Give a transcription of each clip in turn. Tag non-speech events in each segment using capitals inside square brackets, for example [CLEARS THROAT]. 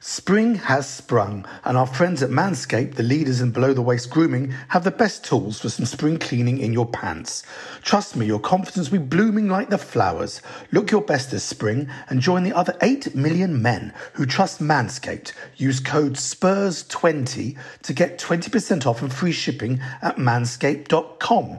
Spring has sprung, and our friends at Manscaped, the leaders in below the waist grooming, have the best tools for some spring cleaning in your pants. Trust me, your confidence will be blooming like the flowers. Look your best this spring and join the other 8 million men who trust Manscaped. Use code SPURS20 to get 20% off and free shipping at manscaped.com.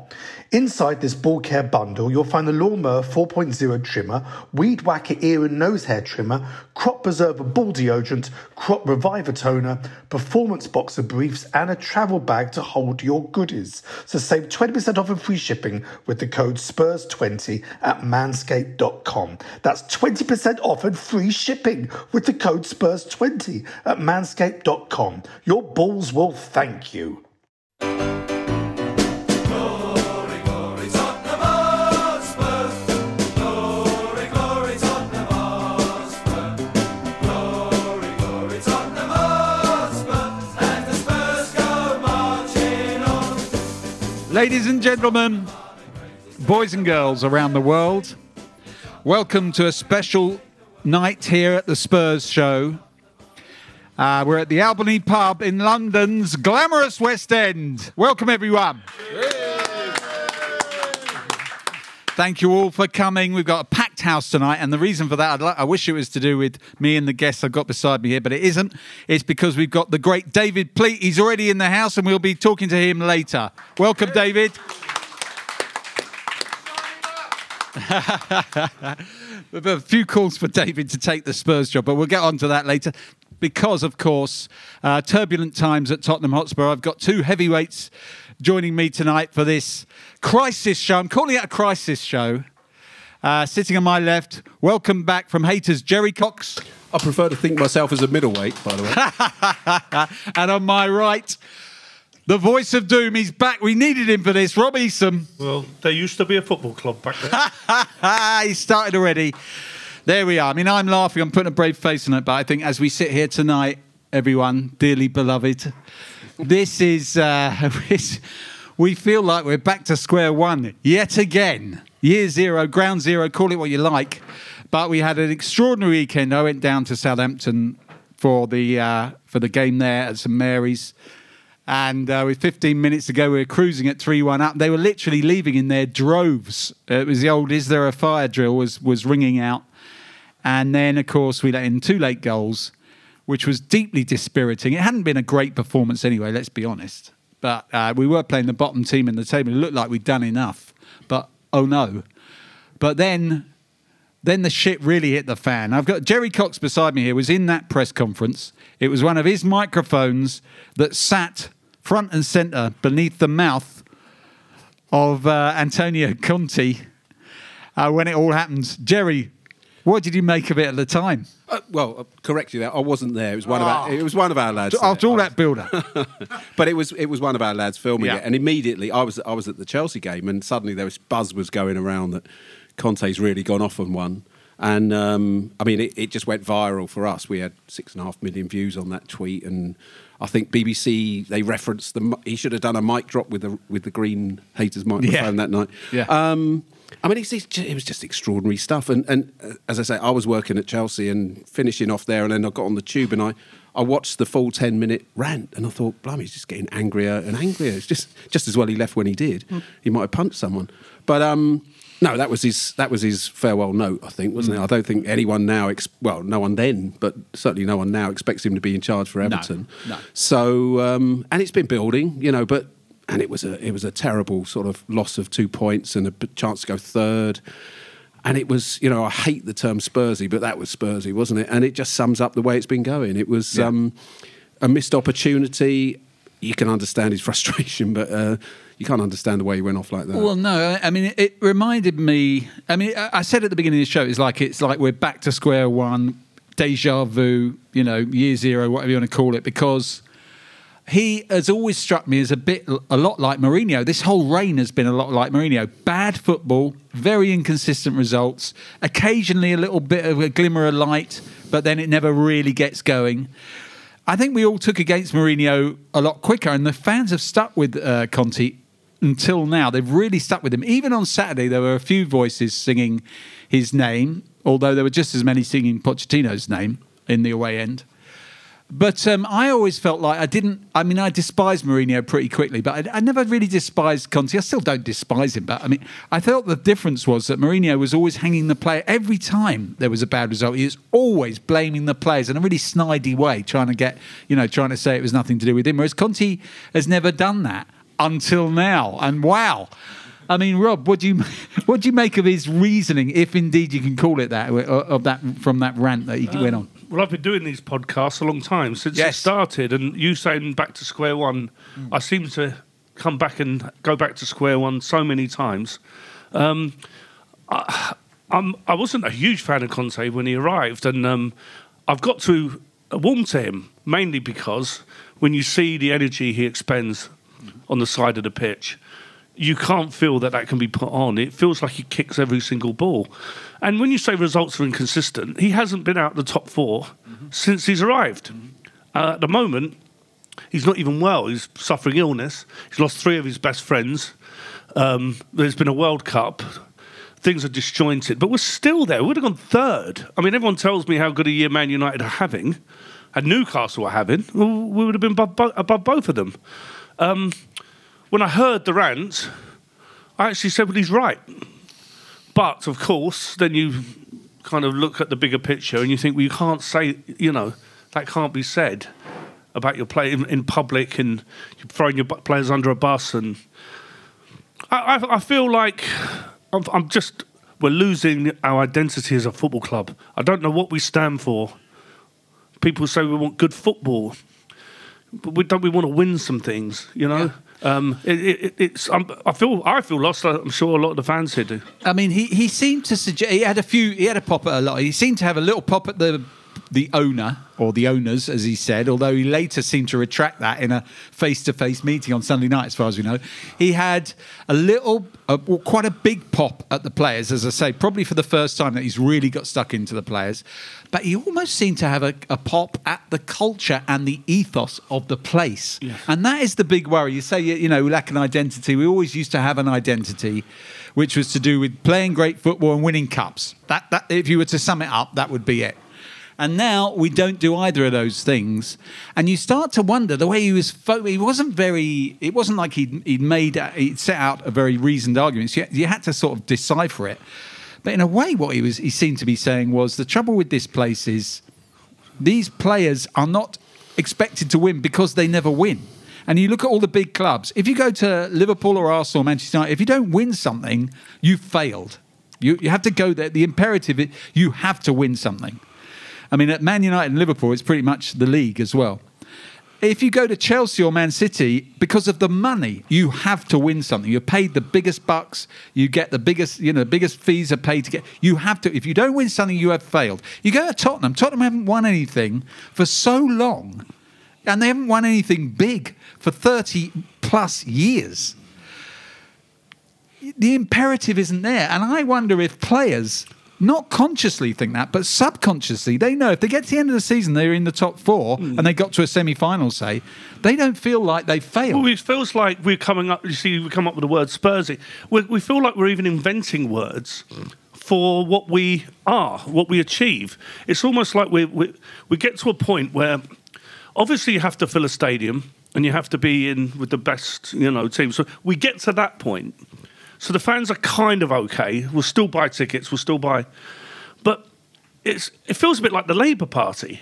Inside this ball care bundle, you'll find the Lawnmower 4.0 trimmer, Weed Whacker ear and nose hair trimmer, Crop Preserver ball deodorant, Crop Reviver toner, Performance boxer briefs, and a travel bag to hold your goodies. So save 20% off and free shipping with the code SPURS20 at manscaped.com. That's 20% off and free shipping with the code SPURS20 at manscaped.com. Your balls will thank you. Ladies and gentlemen, boys and girls around the world, welcome to a special night here at the Spurs show. Uh, we're at the Albany pub in London's glamorous West End. Welcome, everyone. Thank you all for coming. We've got a packed house tonight, and the reason for that, I'd li- I wish it was to do with me and the guests I've got beside me here, but it isn't. It's because we've got the great David Pleat. He's already in the house, and we'll be talking to him later. Welcome, David. [LAUGHS] A few calls for David to take the Spurs job, but we'll get on to that later. Because, of course, uh, turbulent times at Tottenham Hotspur. I've got two heavyweights joining me tonight for this crisis show. I'm calling it a crisis show. Uh, sitting on my left, welcome back from Hayters, Gerry Cox. I prefer to think myself as a middleweight, by the way. [LAUGHS] and on my right, the voice of doom. He's back. We needed him for this. Rob Easom. Well, there used to be a football club back there. [LAUGHS] he started already. There we are. I mean, I'm laughing. I'm putting a brave face on it, but I think as we sit here tonight, everyone, dearly beloved, this is. Uh, [LAUGHS] this- we feel like we're back to square one yet again. Year zero, ground zero, call it what you like. But we had an extraordinary weekend. I went down to Southampton for the uh, for the game there at St Mary's. And uh, with 15 minutes to go, we were cruising at 3 1 up. They were literally leaving in their droves. It was the old Is There a Fire drill was, was ringing out. And then, of course, we let in two late goals, which was deeply dispiriting. It hadn't been a great performance anyway, let's be honest. But uh, we were playing the bottom team in the table. It looked like we'd done enough. But oh no. But then then the shit really hit the fan. I've got Gerry Cox beside me here, was in that press conference. It was one of his microphones that sat front and centre beneath the mouth of uh, Antonio Conte uh, when it all happened. Gerry, what did you make of it at the time? Uh, well, uh, correct you there. I wasn't there. It was one of our. It was one of our lads. After all that build-up. [LAUGHS] but it was it was one of our lads filming Yeah. it, and immediately I was I was at the Chelsea game, and suddenly there was buzz was going around that Conte's really gone off on one, And um, I mean, it, it just went viral for us. We had six and a half million views on that tweet, and I think BBC they referenced the. He should have done a mic drop with the with the Green Hayters microphone Yeah. that night. Yeah. Um, I mean, it's, it's it was just extraordinary stuff. And, and uh, as I say, I was working at Chelsea and finishing off there, and then I got on the tube and I, I watched the full 10 minute rant, and I thought, blimey, he's just getting angrier and angrier. It's just, just as well he left when he did. He might have punched someone. But um, no, that was his that was his farewell note, I think, wasn't it? I don't think anyone now, ex- well, no one then, but certainly no one now expects him to be in charge for Everton. no. So, um, and it's been building, you know, but and it was a it was a terrible sort of loss of two points and a chance to go third. And it was, you know, I hate the term Spursy, but that was Spursy, wasn't it? And it just sums up the way it's been going. It was Yeah. um, a missed opportunity. You can understand his [LAUGHS] frustration, but uh, you can't understand the way he went off like that. Well, no, I- mean, it reminded me. I mean, I I said at the beginning of the show, it's like it's like we're back to square one, deja vu, you know, year zero, whatever you want to call it, because he has always struck me as a bit, a lot like Mourinho. This whole reign has been a lot like Mourinho. Bad football, very inconsistent results, occasionally a little bit of a glimmer of light, but then it never really gets going. I think we all took against Mourinho a lot quicker, and the fans have stuck with uh, Conte until now. They've really stuck with him. Even on Saturday, there were a few voices singing his name, although there were just as many singing Pochettino's name in the away end. But um, I always felt like I didn't. I mean, I despised Mourinho pretty quickly, but I, I never really despised Conte. I still don't despise him, but I mean, I felt the difference was that Mourinho was always hanging the player every time there was a bad result. He was always blaming the players in a really snidey way, trying to get, you know, trying to say it was nothing to do with him. Whereas Conte has never done that until now. And wow. I mean, Rob, what do you [LAUGHS] what do you make of his reasoning, if indeed you can call it that, of that from that rant that he went on? Well, I've been doing these podcasts a long time since Yes. it started, and you saying back to square one, I seem to come back and go back to square one so many times. Um, I, I'm, I wasn't a huge fan of Conte when he arrived, and um, I've got to warm to him mainly because when you see the energy he expends on the side of the pitch, you can't feel that that can be put on. It feels like he kicks every single ball. And when you say results are inconsistent, he hasn't been out the top 4 since he's arrived. Uh, at the moment, he's not even well. He's suffering illness. He's lost three of his best friends. Um, there's been a World Cup. Things are disjointed, but we're still there. We would have gone third. I mean, everyone tells me how good a year Man United are having, and Newcastle are having. We would have been above, above both of them. Um, when I heard the rant, I actually said, well, he's right. But of course, then you kind of look at the bigger picture and you think, well, you can't say, you know, that can't be said about your play in, in public and you're throwing your players under a bus. And I, I, I feel like I'm, I'm just, we're losing our identity as a football club. I don't know what we stand for. People say we want good football, but we don't we want to win some things, you know? Um, it, it, it's, I'm, I feel I feel lost. I'm sure a lot of the fans here do. I mean, he, he seemed to suggest he had a few. He had a pop at a lot. He seemed to have a little pop at the the owner or the owners, as he said. Although he later seemed to retract that in a face to face meeting on Sunday night, as far as we know. He had a little, a, well, quite a big pop at the players, as I say, probably for the first time that he's really got stuck into the players. But he almost seemed to have a, a pop at the culture and the ethos of the place. And that is the big worry. You say, you you know, we lack an identity. We always used to have an identity, which was to do with playing great football and winning cups. That, that, if you were to sum it up, that would be it. And now we don't do either of those things. And you start to wonder the way he was, fo- he wasn't very, it wasn't like he'd, he'd made, he'd set out a very reasoned argument. So you, you had to sort of decipher it. But in a way, what he was, he seemed to be saying was the trouble with this place is these players are not expected to win because they never win. And you look at all the big clubs. If you go to Liverpool or Arsenal, Manchester United, if you don't win something, you've failed. You, you have to go there. The imperative, is you have to win something. I mean, at Man United and Liverpool, it's pretty much the league as well. If you go to Chelsea or Man City, because of the money, you have to win something. You're paid the biggest bucks. You get the biggest, you know, the biggest fees are paid to get. You have to. If you don't win something, you have failed. You go to Tottenham. Tottenham haven't won anything for so long, and they haven't won anything big for thirty plus years. The imperative isn't there, and I wonder if players not consciously think that, but subconsciously, they know if they get to the end of the season, they're in the top four Hmm. and they got to a semi final, say, they don't feel like they failed. Well, it feels like we're coming up. You see, we come up with the word Spursy. We, we feel like we're even inventing words for what we are, what we achieve. It's almost like we we we get to a point where, obviously, you have to fill a stadium and you have to be in with the best, you know, team. So we get to that point. So the fans are kind of okay. We'll still buy tickets. We'll still buy, but it's it feels a bit like the Labour Party.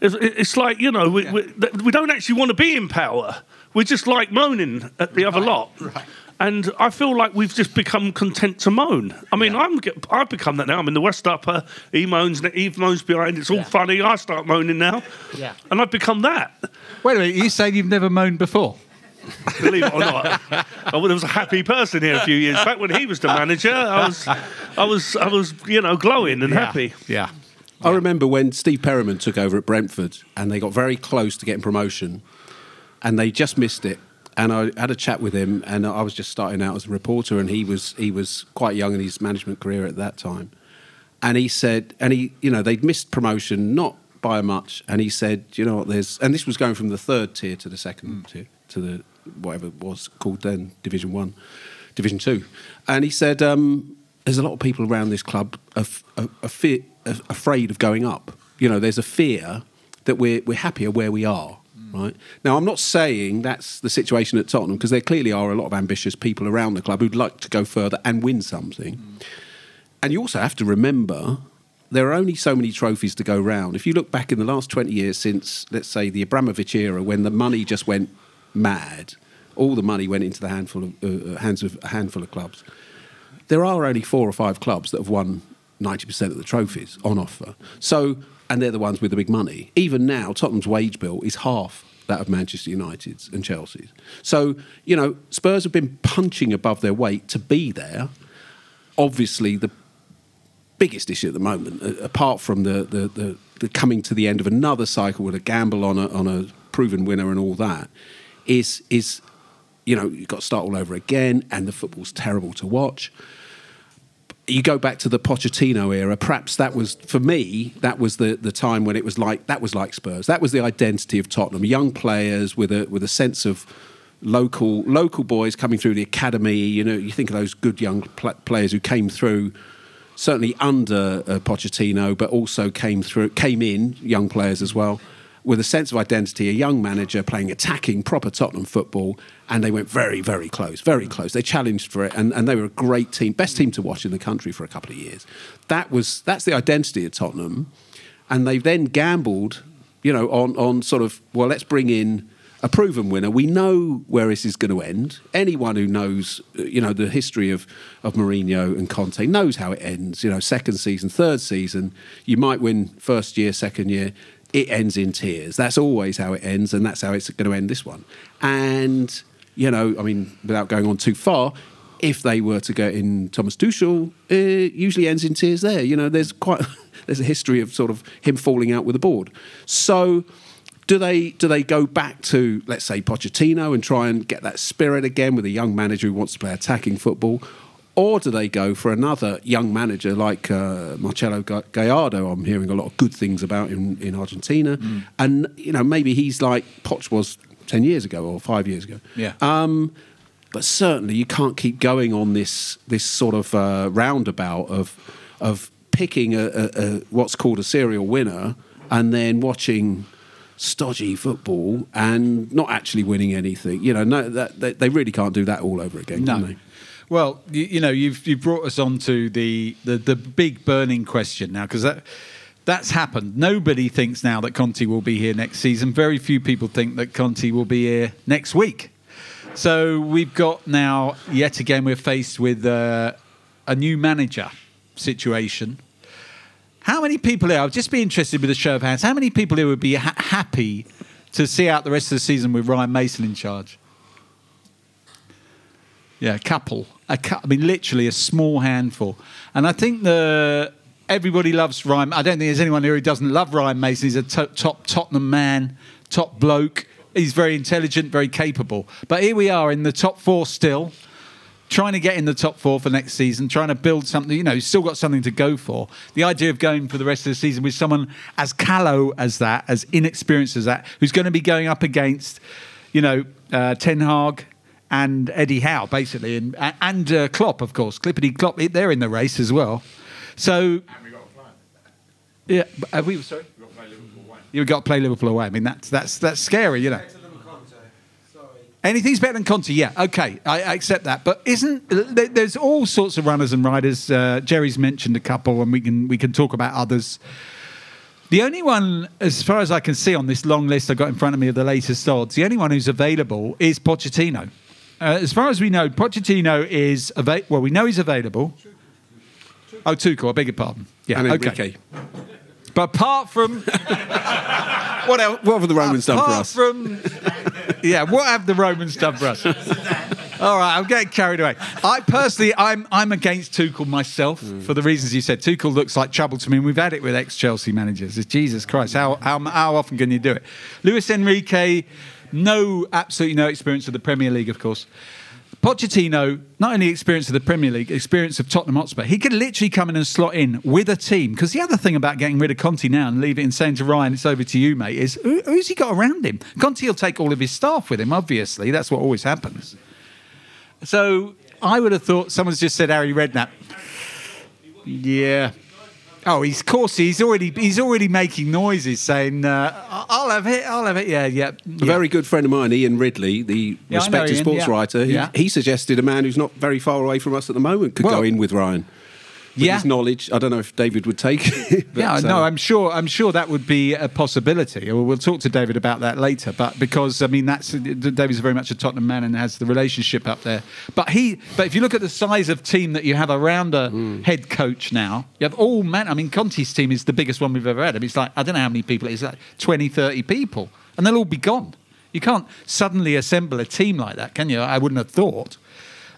It's, it's like you know we, we, we don't actually want to be in power. We just like moaning at the other lot. Right. And I feel like we've just become content to moan. I mean, I'm get, I've become that now. I'm in the West Upper. He moans, Eve moans behind. It's all funny. I start moaning now. Yeah. And I've become that. Wait a minute, you saying you've never moaned before? Believe it or not, I was a happy person here a few years back when he was the manager. I was, I was, I was, you know, glowing and happy. Yeah. I remember when Steve Perryman took over at Brentford and they got very close to getting promotion and they just missed it. And I had a chat with him and I was just starting out as a reporter and he was he was quite young in his management career at that time. And he said and he you know, they'd missed promotion not by much and he said, you know what, there's and this was going from the third tier to the second tier to the whatever it was called then, Division One, Division Two. And he said, um, there's a lot of people around this club afraid of going up. You know, there's a fear that we're, we're happier where we are. Right now, I'm not saying that's the situation at Tottenham because there clearly are a lot of ambitious people around the club who'd like to go further and win something. And you also have to remember there are only so many trophies to go round. If you look back in the last 20 years since, let's say, the Abramovich era, when the money just went mad, all the money went into the handful of, uh, hands of a handful of clubs. There are only four or five clubs that have won 90% of the trophies on offer. So, and they're the ones with the big money. Even now, Tottenham's wage bill is half that of Manchester United's and Chelsea's. So, you know, Spurs have been punching above their weight to be there. Obviously, the biggest issue at the moment, uh, apart from the, the, the, the coming to the end of another cycle with a gamble on a, on a proven winner and all that, is, is you know, you've got to start all over again, and the football's terrible to watch. You go back to the Pochettino era. Perhaps that was for me. That was the, the time when it was like that was like Spurs. That was the identity of Tottenham. Young players with a with a sense of local local boys coming through the academy. You know, you think of those good young pl- players who came through certainly under uh, Pochettino, but also came through, came in young players as well, with a sense of identity. A young manager playing attacking proper Tottenham football, and they went very, very close, very mm. close. They challenged for it, and, and they were a great team, best team to watch in the country for a couple of years. That was that's the identity of Tottenham, and they've then gambled, you know, on on sort of well, let's bring in a proven winner. We know where this is going to end. Anyone who knows, you know, the history of, of Mourinho and Conte knows how it ends. You know, second season, third season, you might win first year, second year. It ends in tears. That's always how it ends, and that's how it's going to end this one. And you know, I mean, without going on too far, if they were to get in Thomas Tuchel, it usually ends in tears. There, you know, there's quite [LAUGHS] there's a history of sort of him falling out with the board. So do they do they go back to let's say Pochettino and try and get that spirit again with a young manager who wants to play attacking football, or do they go for another young manager like uh, Marcelo Ga- Gallardo? I'm hearing a lot of good things about in, in Argentina, and you know maybe he's like Poch was ten years ago or five years ago. Yeah. Um, but certainly you can't keep going on this this sort of uh, roundabout of of picking a, a, a what's called a serial winner and then watching stodgy football and not actually winning anything. You know, no, that, they, they really can't do that all over again. No. Well, you, you know, you've you've brought us on to the the, the big burning question now because that that's happened. Nobody thinks now that Conte will be here next season. Very few people think that Conte will be here next week. So we've got now yet again we're faced with uh, a new manager situation. How many people here? I'll just be interested with a show of hands. How many people here would be ha- happy to see out the rest of the season with Ryan Mason in charge? Yeah, a couple. A cou- I mean, literally a small handful. And I think the everybody loves Ryan. I don't think there's anyone here who doesn't love Ryan Mason. He's a to- top Tottenham man, top bloke. He's very intelligent, very capable. But here we are in the top four still. trying to get in the top four for next season, trying to build something. You know, he's still got something to go for. The idea of going for the rest of the season with someone as callow as that, as inexperienced as that, who's going to be going up against, you know, uh, Ten Hag and Eddie Howe, basically, and and uh, Klopp, of course, Clippity Klopp. They're in the race as well. So. Yeah, but have we sorry. You've got to play Liverpool away. I mean, that's that's that's scary, you know. Anything's better than Conte, yeah. Okay, I, I accept that. But isn't there's all sorts of runners and riders? Uh, Jerry's mentioned a couple, and we can we can talk about others. The only one, as far as I can see on this long list I've got in front of me of the latest odds, the only one who's available is Pochettino. Uh, as far as we know, Pochettino is available. Well, we know he's available. Oh, Tuchel, I beg your pardon. Yeah, And okay. Enrique. But apart from [LAUGHS] What, else, what have the Romans done for apart us? from yeah, what have the Romans done for us? All right, I'm getting carried away. I personally, I'm I'm against Tuchel myself for the reasons you said. Tuchel looks like trouble to me, and we've had it with ex-Chelsea managers. It's Jesus Christ, how how how often can you do it? Luis Enrique, no, absolutely no experience of the Premier League, of course. Pochettino, not only experience of the Premier League, experience of Tottenham Hotspur, he could literally come in and slot in with a team. Because the other thing about getting rid of Conte now and leave it and saying to Ryan, it's over to you, mate, is who, who's he got around him? Conte will take all of his staff with him, obviously. That's what always happens. So I would have thought someone's just said Harry Redknapp. Yeah. Oh, he's of course he's already he's already making noises saying, uh, "I'll have it, I'll have it." Yeah, yeah. A very good friend of mine, Ian Ridley, the Yeah, know respected Ian, sports yeah. writer, he, Yeah. he suggested a man who's not very far away from us at the moment could Well- go in with Ryan. Yeah. his knowledge, I don't know if David would take [LAUGHS] it. but, yeah, uh, no, I'm sure. I'm sure that would be a possibility. We'll we'll talk to David about that later. But because I mean, that's David's very much a Tottenham man and has the relationship up there. But he, but if you look at the size of team that you have around a Hmm. head coach now, you have all man. I mean, Conte's team is the biggest one we've ever had. I mean, it's like I don't know how many people. It's like 20, 30 people, and they'll all be gone. You can't suddenly assemble a team like that, can you? I wouldn't have thought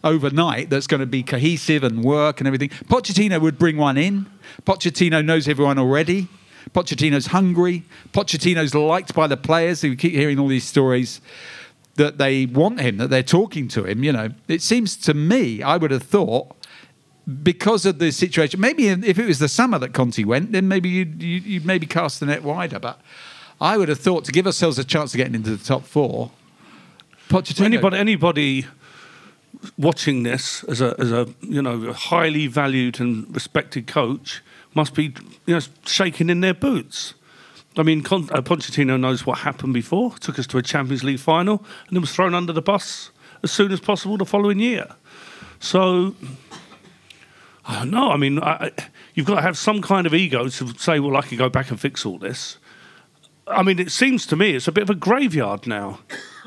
overnight that's going to be cohesive and work and everything. Pochettino would bring one in. Pochettino knows everyone already. Pochettino's hungry. Pochettino's liked by the players. We keep hearing all these stories that they want him, that they're talking to him. You know, it seems to me, I would have thought, because of the situation, maybe if it was the summer that Conte went, then maybe you'd, you'd, maybe cast the net wider. But I would have thought to give ourselves a chance of getting into the top four, Pochettino. Anybody, anybody watching this as a as a you know a highly valued and respected coach must be you know shaking in their boots. I mean, Con- uh, Pochettino knows what happened before. Took us to a Champions League final and then was thrown under the bus as soon as possible the following year. So I don't know. I mean, I, you've got to have some kind of ego to say, well, I can go back and fix all this. I mean, it seems to me it's a bit of a graveyard now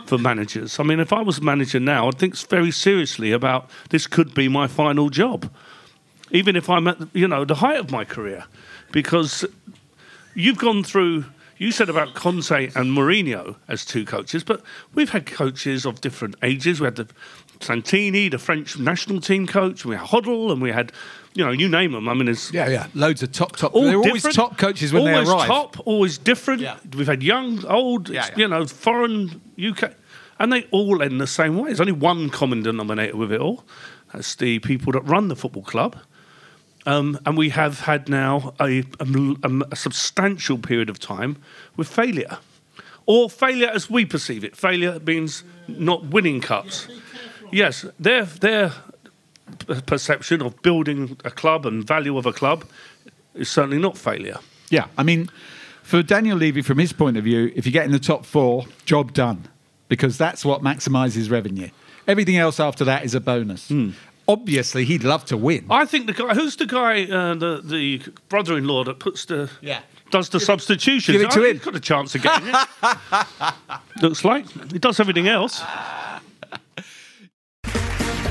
for managers. I mean, if I was a manager now, I'd think very seriously about this could be my final job, even if I'm at you know the height of my career, because you've gone through. You said about Conte and Mourinho as two coaches, but we've had coaches of different ages. We had the Santini, the French national team coach. We had Hoddle, and we had, you know, you name them. I mean, it's Yeah, yeah. Loads of top, top. all They're always top coaches when always they arrive. top, always different. Yeah. We've had young, old, Yeah, yeah. you know, foreign, UK, and they all end the same way. There's only one common denominator with it all. That's the people that run the football club. Um, and we have had now a, a, a substantial period of time with failure, or failure as we perceive it. Failure means not winning cups. Yes, their their perception of building a club and value of a club is certainly not failure. Yeah, I mean, for Daniel Levy, from his point of view, if you get in the top four, job done, because that's what maximises revenue. Everything else after that is a bonus. Hmm. Obviously, he'd love to win. I think the guy who's the guy, uh, the the brother-in-law that puts the Yeah. does the substitutions. give it to Oh, him. He's got a chance again. [LAUGHS] Looks like he does everything else.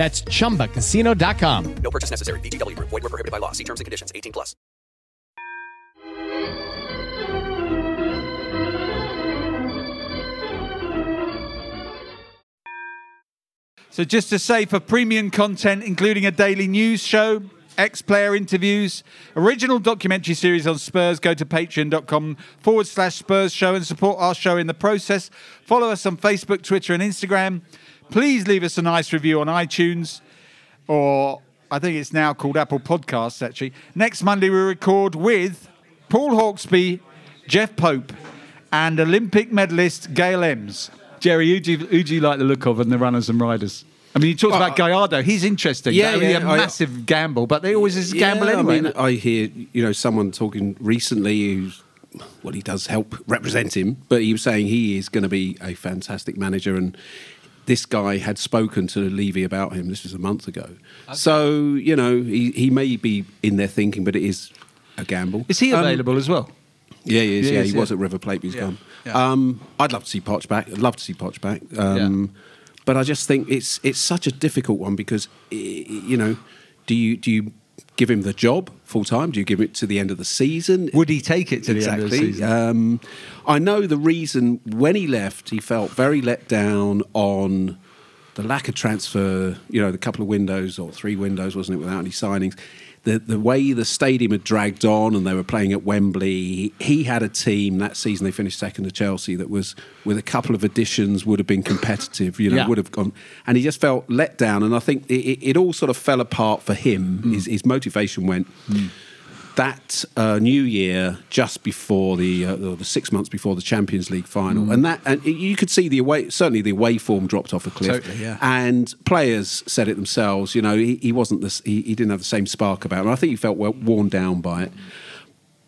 That's chumbacasino.com. No purchase necessary. VGW Group. Void were prohibited by law. See terms and conditions. 18 plus. So, just to say, for premium content, including a daily news show, ex player interviews, original documentary series on Spurs, go to patreon.com forward slash Spurs show and support our show in the process. Follow us on Facebook, Twitter, and Instagram. Please leave us a nice review on iTunes or I think it's now called Apple Podcasts, actually. Next Monday, we record with Paul Hawksbee, Jeff Pope, and Olympic medalist Gail Emms. Gerry, who do, you, who do you like the look of in the runners and riders? I mean, you talked Well, about uh, Gallardo. He's interesting. Yeah, That would be yeah, a I- massive gamble, but they always is a gamble Yeah, anyway. I mean. I hear you know someone talking recently who's well, he does help represent him, but he was saying he is going to be a fantastic manager and. This guy had spoken to Levy about him. This was a month ago, so you know he, he may be in there thinking, but it is a gamble. Is he Um, available as well? Yeah, he is. He Yeah, is, he yeah. was at River Plate, but he's Yeah, gone. yeah. Um, I'd love to see Poch back. I'd love to see Poch back. Um, But I just think it's it's such a difficult one because you know, do you do you give him the job full time? Do you give it to the end of the season? Would he take it to the end of the Exactly. season? Um, I know the reason when he left, he felt very let down on the lack of transfer. You know, the couple of windows or three windows, wasn't it, without any signings. The the way the stadium had dragged on and they were playing at Wembley. He had a team that season. They finished second to Chelsea. That was with a couple of additions would have been competitive. You know, Yeah. would have gone. And he just felt let down. And I think it, it, all sort of fell apart for him. Mm. His, his motivation went that uh, New Year, just before the uh, the six months before the Champions League final, Mm. and that and you could see the away certainly the away form dropped off a cliff. Totally, yeah. And players said it themselves. You know, he, he wasn't this. He, he didn't have the same spark about him. I think he felt well, worn down by it.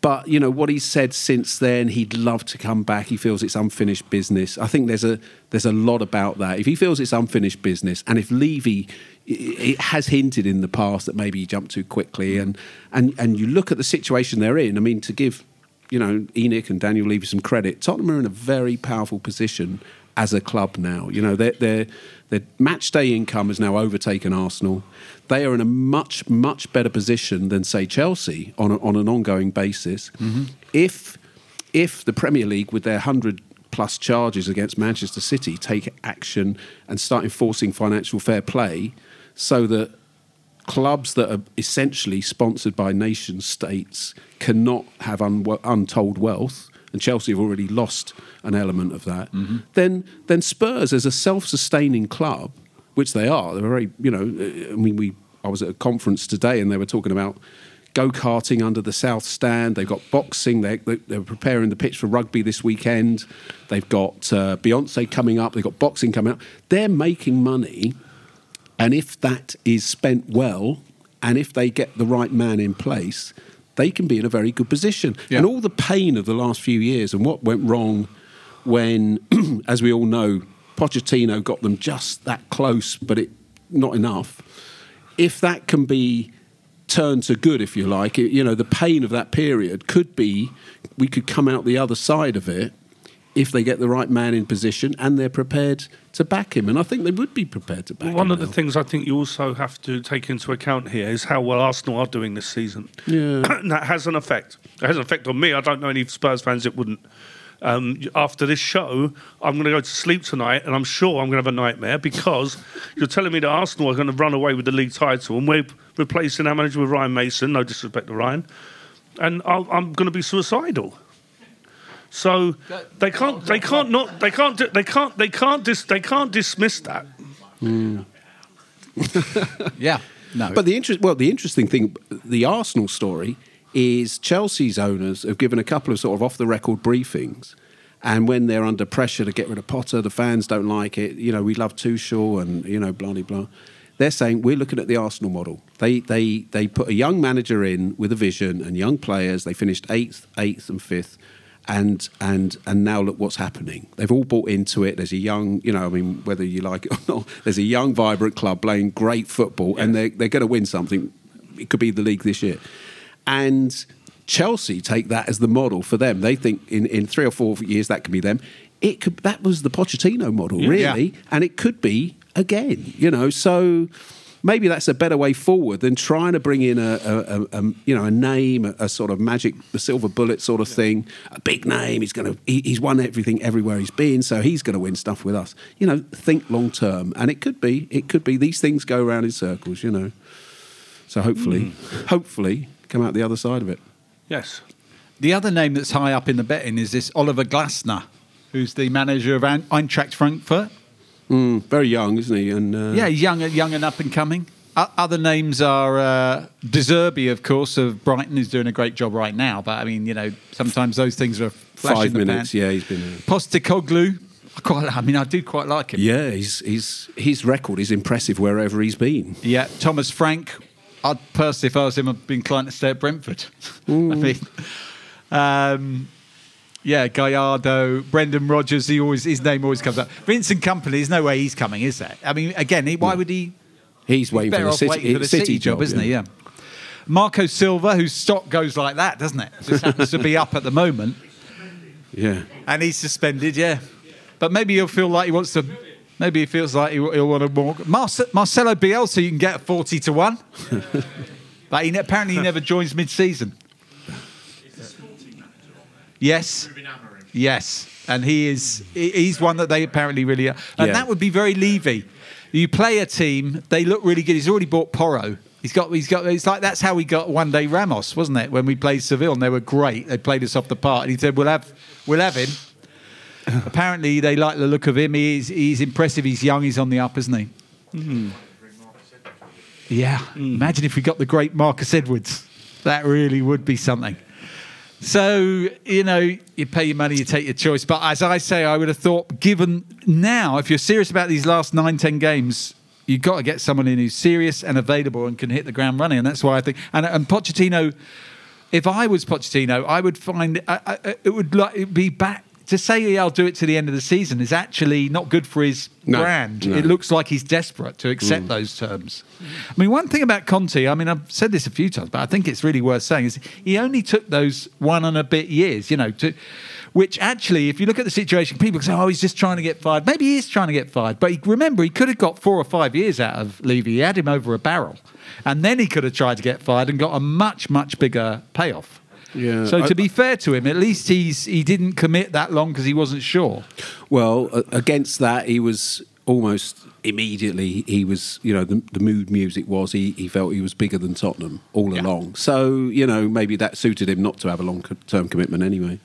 But you know what he's said since then, he'd love to come back. He feels it's unfinished business. I think there's a there's a lot about that. If he feels it's unfinished business, and if Levy it has hinted in the past that maybe he jumped too quickly, and and and you look at the situation they're in. I mean, to give you know ENIC and Daniel Levy some credit, Tottenham are in a very powerful position as a club now. You know, their their their match day income has now overtaken Arsenal. They are in a much much better position than say Chelsea on a, on an ongoing basis. Mm-hmm. If if the Premier League with their hundred plus charges against Manchester City take action and start enforcing financial fair play, so that clubs that are essentially sponsored by nation states cannot have un- untold wealth, and Chelsea have already lost an element of that, then then Spurs as a self-sustaining club, which they are, they're very you know, I mean we I was at a conference today and they were talking about go karting under the south stand. They've got boxing. They, they, they're preparing the pitch for rugby this weekend. They've got uh, Beyonce coming up. They've got boxing coming up. They're making money, and if that is spent well, and if they get the right man in place, they can be in a very good position. And all the pain of the last few years and what went wrong when, [CLEARS THROAT] as we all know, Pochettino got them just that close, but it not enough. If that can be turned to good, if you like, it, you know, the pain of that period could be we could come out the other side of it if they get the right man in position and they're prepared to back him. And I think they would be prepared to back him. One of the things I think you also have to take into account here is how well Arsenal are doing this season. Yeah. And [CLEARS THROAT] that has an effect. It has an effect on me. I don't know any Spurs fans that wouldn't. Um, after this show, I'm going to go to sleep tonight, and I'm sure I'm going to have a nightmare because [LAUGHS] you're telling me that Arsenal are going to run away with the league title, and we're replacing our manager with Ryan Mason. No disrespect to Ryan, and I'll, I'm going to be suicidal. So they can't, they can't not, they can't, di- they can't, they can't, dis, they can't dismiss that. Mm. yeah. No. But the interest, well, the interesting thing, the Arsenal story is Chelsea's owners have given a couple of sort of off the record briefings. And when they're under pressure to get rid of Potter, the fans don't like it. You know, we love Tuchel and, you know, blah, blah, blah. they're saying we're looking at the Arsenal model. They they they put a young manager in with a vision and young players. They finished eighth, eighth, and fifth. And and and now look what's happening. They've all bought into it. There's a young, you know, I mean, whether you like it or not, there's a young, vibrant club playing great football, and they're they're going to win something. It could be the league this year, and Chelsea take that as the model for them. They think in, in three or four years that could be them. It could that was the Pochettino model, Yeah. really, Yeah. and it could be again. You know, so maybe that's a better way forward than trying to bring in a, a, a, a you know a name, a, sort of magic, silver bullet sort of thing, a big name. He's going to he, he's won everything everywhere he's been, so he's going to win stuff with us. You know, think long term, and it could be it could be these things go around in circles. You know, so hopefully, hmm. hopefully, come out the other side of it. Yes. The other name that's high up in the betting is this Oliver Glasner, who's the manager of Eintracht Frankfurt. Mm, very young, isn't he? And uh, Yeah, young, young and up and coming. O- other names are uh, De Zerbi, of course, of Brighton, who's doing a great job right now. But I mean, you know, sometimes those things are five minutes. pan. Yeah, he's been. Uh, Postecoglou, I quite. I mean, I do quite like him. yeah, he's, he's, his record is impressive wherever he's been. Yeah, Thomas Frank. I'd personally, if I was him, I'd be inclined to stay at Brentford. [LAUGHS] I mean, um, yeah, Gallardo, Brendan Rodgers. He always his name always comes up. Vincent Kompany. There's no way he's coming, is there? I mean, again, he, why would he? He's waiting for the city, for the city, job, isn't he? Yeah. Marco Silva, whose stock goes like that, doesn't it? Just happens to be up at the moment, Yeah. and he's suspended. Yeah, but maybe he'll feel like he wants to. Maybe he feels like he'll, he'll want to walk. Marce- Marcelo Bielsa, you can get forty to one, [LAUGHS] but he, apparently he never joins mid-season. Yes, yes, and he is he's one that they apparently really are, and Yeah. that would be very Levy. You play a team, they look really good. He's already bought Porro. He's got. He's got. It's like that's how we got Juande Ramos, wasn't it? When we played Seville, and they were great. They played us off the park, and he said, "We'll have, we'll have him." [LAUGHS] apparently, they like the look of him. He's he's impressive. He's young. He's on the up, isn't he? Hmm. Yeah. Hmm. Imagine if we got the great Marcus Edwards. That really would be something. So, you know, you pay your money, you take your choice. But as I say, I would have thought, given now, if you're serious about these last nine, ten games, you've got to get someone in who's serious and available and can hit the ground running. And that's why I think, and, and Pochettino, if I was Pochettino, I would find I, I, it would like be back to say yeah, I'll do it to the end of the season is actually not good for his No, brand. no. It looks like he's desperate to accept mm. those terms. I mean, one thing about Conte, I mean, I've said this a few times, but I think it's really worth saying is he only took those one and a bit years, you know, to. Which actually, if you look at the situation, people say, "Oh, he's just trying to get fired." Maybe he is trying to get fired, but he, remember, he could have got four or five years out of Levy. He had him over a barrel, and then he could have tried to get fired and got a much, much bigger payoff. Yeah. So I- to be fair to him, at least he's he didn't commit that long because he wasn't sure. Well, uh, against that, he was almost immediately. He was, you know, the, the mood music was he, he felt he was bigger than Tottenham all along. So, you know, maybe that suited him not to have a long term commitment anyway.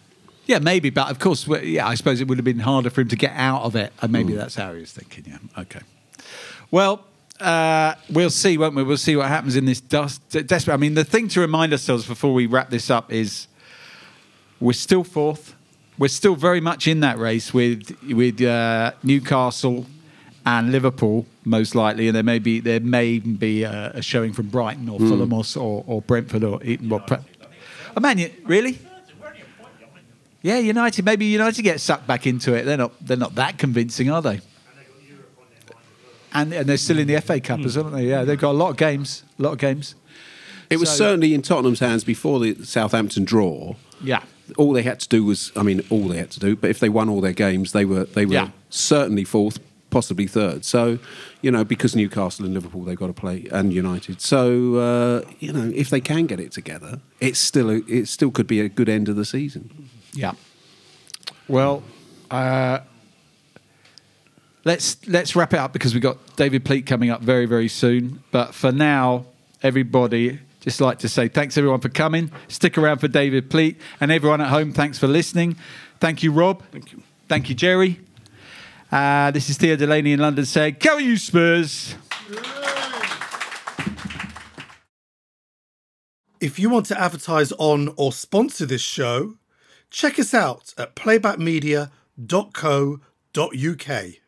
Yeah, maybe, but of course, yeah, I suppose it would have been harder for him to get out of it, and maybe that's how he was thinking. Yeah, okay. Well, uh, we'll see, won't we? We'll see what happens in this dust. Desperate. I mean, the thing to remind ourselves before we wrap this up is we're still fourth. We're still very much in that race with with uh, Newcastle and Liverpool most likely, and there may be there may even be a, a showing from Brighton or Fulham or, or, or Brentford or Eton. Well, Pre- oh man, really? Yeah, United. Maybe United get sucked back into it. They're not. They're not that convincing, are they? And and they're still in the FA Cup as well, aren't they? Yeah, they've got a lot of games. A lot of games. It was certainly in Tottenham's hands before the Southampton draw. Yeah. All they had to do was, I mean, all they had to do. But if they won all their games, they were they were Yeah. certainly fourth, possibly third. So, you know, because Newcastle and Liverpool they've got to play, and United. So, uh, you know, if they can get it together, it's still a, it still could be a good end of the season. Yeah. Well, uh, let's let's wrap it up because we've got David Pleat coming up very very soon. But for now, everybody, just like to say thanks everyone for coming. Stick around for David Pleat and everyone at home. Thanks for listening. Thank you, Rob. Thank you. Thank you, Gerry. Uh, this is Theo Delaney in London saying, "Go you Spurs." If you want to advertise on or sponsor this show, check us out at playbackmedia.co.uk.